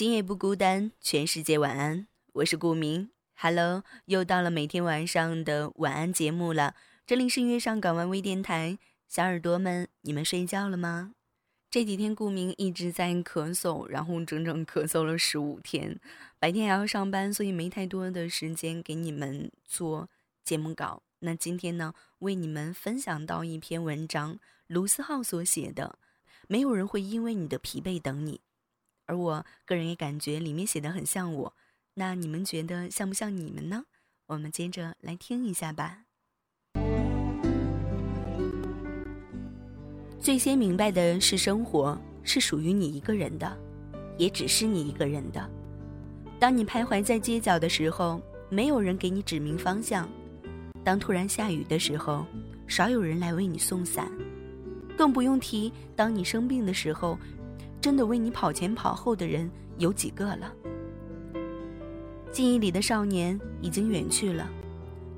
今夜不孤单，全世界晚安。我是顾明，Hello，又到了每天晚上的晚安节目了。这里是月上港湾微电台，小耳朵们，你们睡觉了吗？这几天顾明一直在咳嗽，然后整整咳嗽了十五天。白天还要上班，所以没太多的时间给你们做节目稿。那今天呢，为你们分享到一篇文章，卢思浩所写的。没有人会因为你的疲惫等你，而我个人也感觉里面写的很像我。那你们觉得像不像你们呢？我们接着来听一下吧。最先明白的是，生活是属于你一个人的，也只是你一个人的。当你徘徊在街角的时候，没有人给你指明方向；当突然下雨的时候，少有人来为你送伞。更不用提，当你生病的时候，真的为你跑前跑后的人有几个了？记忆里的少年已经远去了，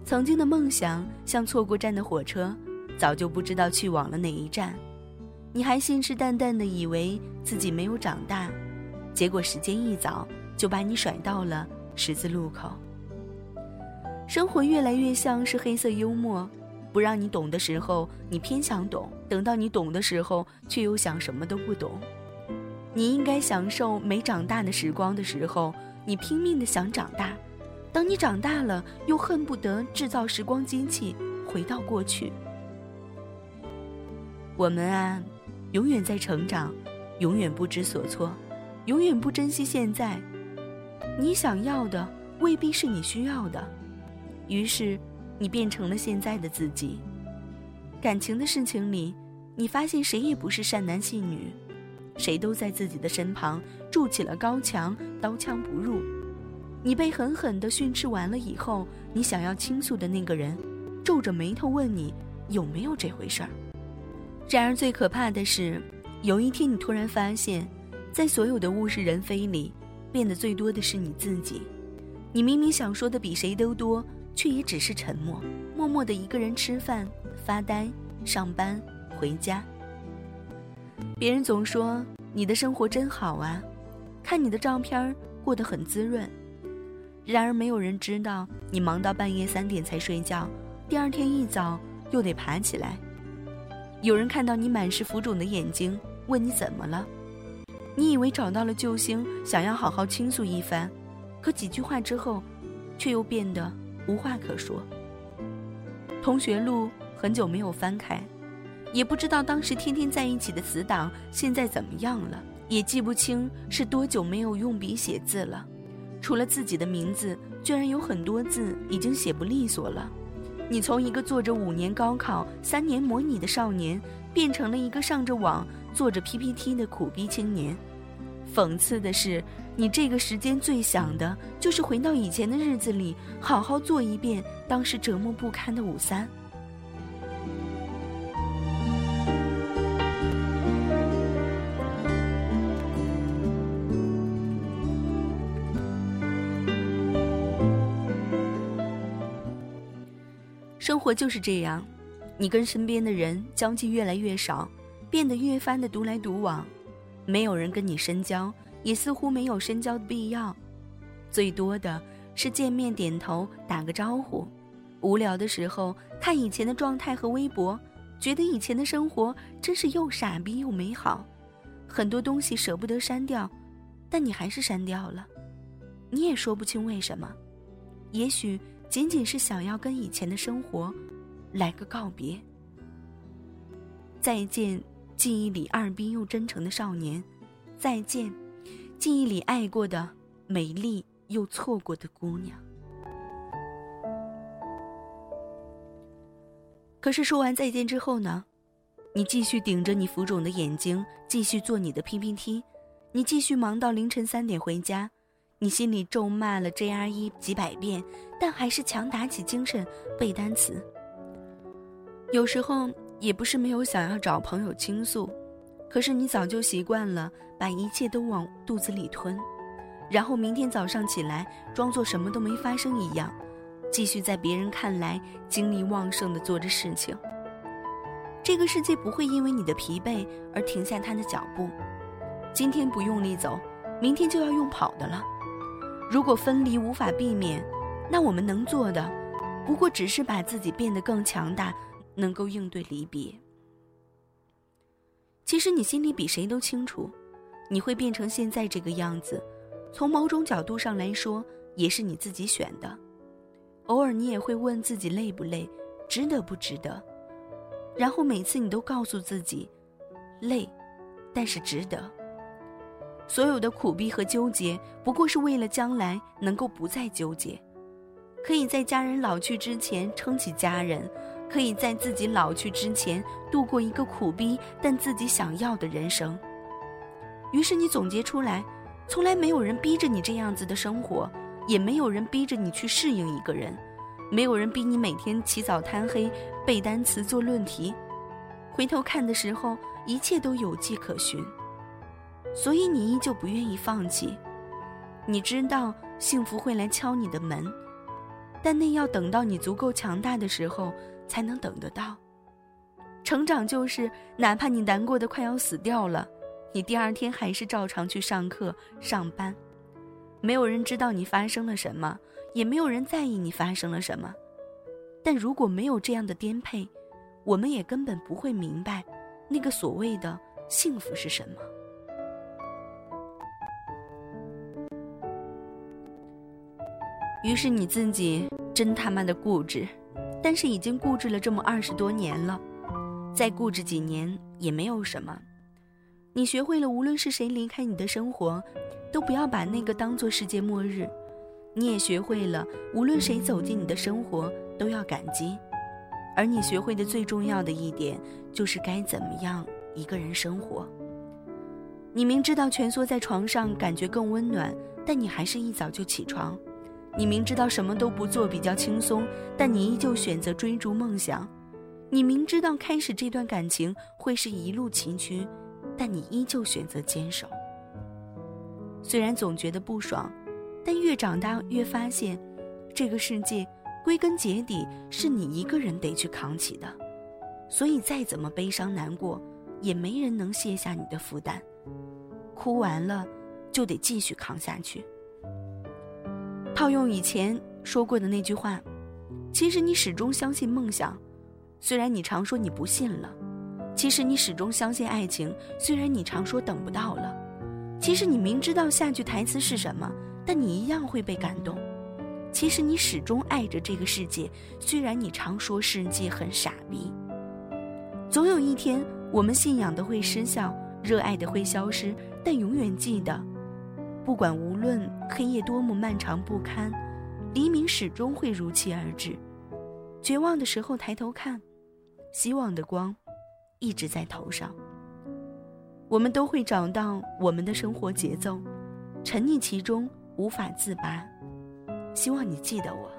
曾经的梦想像错过站的火车，早就不知道去往了哪一站。你还信誓旦旦的以为自己没有长大，结果时间一早就把你甩到了十字路口。生活越来越像是黑色幽默。不让你懂的时候，你偏想懂；等到你懂的时候，却又想什么都不懂。你应该享受没长大的时光的时候，你拼命的想长大；等你长大了，又恨不得制造时光机器回到过去。我们啊，永远在成长，永远不知所措，永远不珍惜现在。你想要的未必是你需要的，于是。你变成了现在的自己。感情的事情里，你发现谁也不是善男信女，谁都在自己的身旁筑起了高墙，刀枪不入。你被狠狠地训斥完了以后，你想要倾诉的那个人，皱着眉头问你有没有这回事儿。然而最可怕的是，有一天你突然发现，在所有的物是人非里，变得最多的是你自己。你明明想说的比谁都多。却也只是沉默，默默的一个人吃饭、发呆、上班、回家。别人总说你的生活真好啊，看你的照片过得很滋润。然而没有人知道你忙到半夜三点才睡觉，第二天一早又得爬起来。有人看到你满是浮肿的眼睛，问你怎么了？你以为找到了救星，想要好好倾诉一番，可几句话之后，却又变得。无话可说。同学录很久没有翻开，也不知道当时天天在一起的死党现在怎么样了，也记不清是多久没有用笔写字了。除了自己的名字，居然有很多字已经写不利索了。你从一个做着五年高考、三年模拟的少年，变成了一个上着网、做着 PPT 的苦逼青年。讽刺的是。你这个时间最想的就是回到以前的日子里，好好做一遍当时折磨不堪的五三。生活就是这样，你跟身边的人交际越来越少，变得越发的独来独往，没有人跟你深交。也似乎没有深交的必要，最多的是见面点头打个招呼。无聊的时候看以前的状态和微博，觉得以前的生活真是又傻逼又美好。很多东西舍不得删掉，但你还是删掉了。你也说不清为什么，也许仅仅是想要跟以前的生活来个告别。再见，记忆里二逼又真诚的少年。再见。记忆里爱过的、美丽又错过的姑娘。可是说完再见之后呢？你继续顶着你浮肿的眼睛，继续做你的 PPT，你继续忙到凌晨三点回家，你心里咒骂了 JRE 几百遍，但还是强打起精神背单词。有时候也不是没有想要找朋友倾诉。可是你早就习惯了把一切都往肚子里吞，然后明天早上起来装作什么都没发生一样，继续在别人看来精力旺盛的做着事情。这个世界不会因为你的疲惫而停下它的脚步。今天不用力走，明天就要用跑的了。如果分离无法避免，那我们能做的，不过只是把自己变得更强大，能够应对离别。其实你心里比谁都清楚，你会变成现在这个样子，从某种角度上来说，也是你自己选的。偶尔你也会问自己累不累，值得不值得，然后每次你都告诉自己，累，但是值得。所有的苦逼和纠结，不过是为了将来能够不再纠结，可以在家人老去之前撑起家人，可以在自己老去之前度过一个苦逼但自己想要的人生。于是你总结出来，从来没有人逼着你这样子的生活。也没有人逼着你去适应一个人，没有人逼你每天起早贪黑背单词做论题。回头看的时候，一切都有迹可循，所以你依旧不愿意放弃。你知道幸福会来敲你的门，但那要等到你足够强大的时候才能等得到。成长就是，哪怕你难过的快要死掉了，你第二天还是照常去上课上班。没有人知道你发生了什么，也没有人在意你发生了什么。但如果没有这样的颠沛，我们也根本不会明白，那个所谓的幸福是什么。于是你自己真他妈的固执，但是已经固执了这么二十多年了，再固执几年也没有什么。你学会了，无论是谁离开你的生活。都不要把那个当做世界末日，你也学会了，无论谁走进你的生活，都要感激。而你学会的最重要的一点，就是该怎么样一个人生活。你明知道蜷缩在床上感觉更温暖，但你还是一早就起床。你明知道什么都不做比较轻松，但你依旧选择追逐梦想。你明知道开始这段感情会是一路崎岖，但你依旧选择坚守。虽然总觉得不爽，但越长大越发现，这个世界归根结底是你一个人得去扛起的，所以再怎么悲伤难过，也没人能卸下你的负担。哭完了，就得继续扛下去。套用以前说过的那句话，其实你始终相信梦想，虽然你常说你不信了；其实你始终相信爱情，虽然你常说等不到了。其实你明知道下句台词是什么，但你一样会被感动。其实你始终爱着这个世界，虽然你常说世界很傻逼。总有一天，我们信仰的会失效，热爱的会消失，但永远记得，不管无论黑夜多么漫长不堪，黎明始终会如期而至。绝望的时候抬头看，希望的光一直在头上。我们都会找到我们的生活节奏，沉溺其中无法自拔。希望你记得我。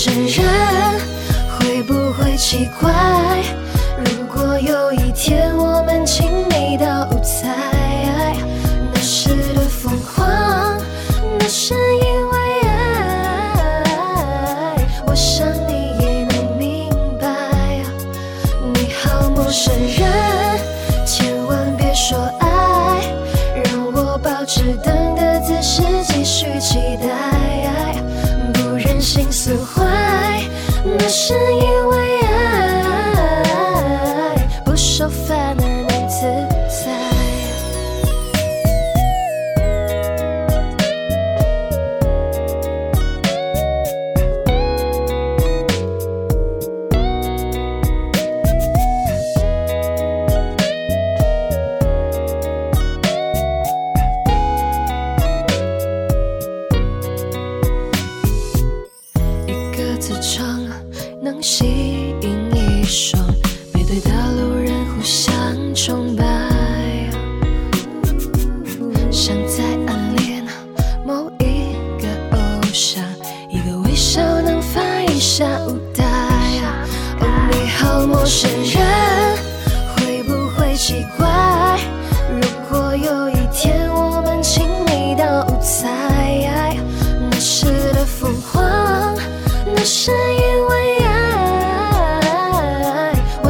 好，陌生人，会不会奇怪？如果有一天我们是因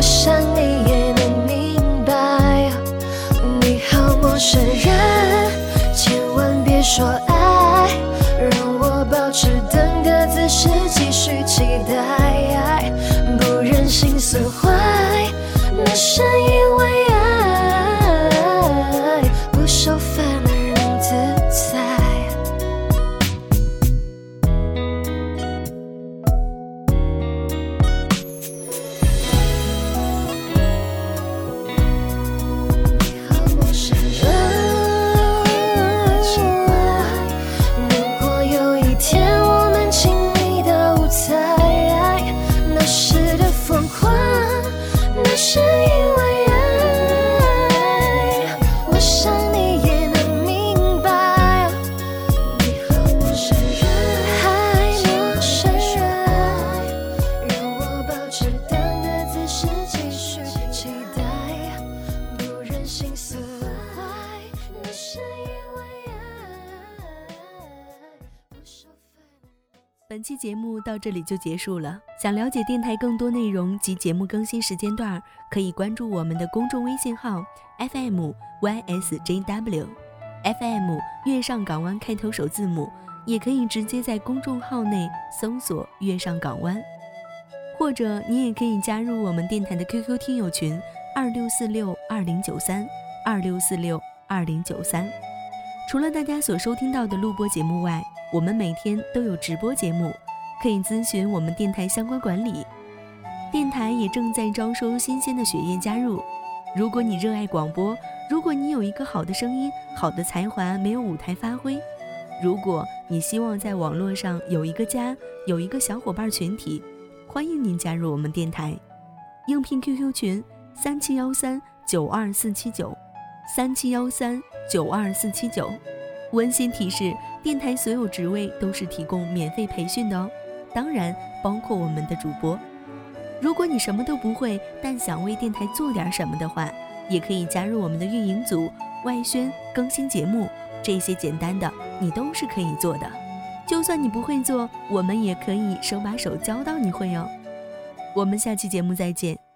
我想。到这里就结束了。想了解电台更多内容及节目更新时间段，可以关注我们的公众微信号 FM YSJW FM 月上港湾开头首字母，也可以直接在公众号内搜索“月上港湾”，或者你也可以加入我们电台的 QQ 听友群二六四六二零九三二六四六二零九三。除了大家所收听到的录播节目外，我们每天都有直播节目，可以咨询我们电台相关管理。电台也正在招收新鲜的血液加入。如果你热爱广播，如果你有一个好的声音、好的才华没有舞台发挥，如果你希望在网络上有一个家，有一个小伙伴群体，欢迎您加入我们电台。应聘 QQ 群三七幺三九二四七九，三七幺三九二四七九。温馨提示：电台所有职位都是提供免费培训的哦，当然包括我们的主播。如果你什么都不会，但想为电台做点什么的话，也可以加入我们的运营组、外宣、更新节目，这些简单的你都是可以做的。就算你不会做，我们也可以手把手教到你会哦。我们下期节目再见。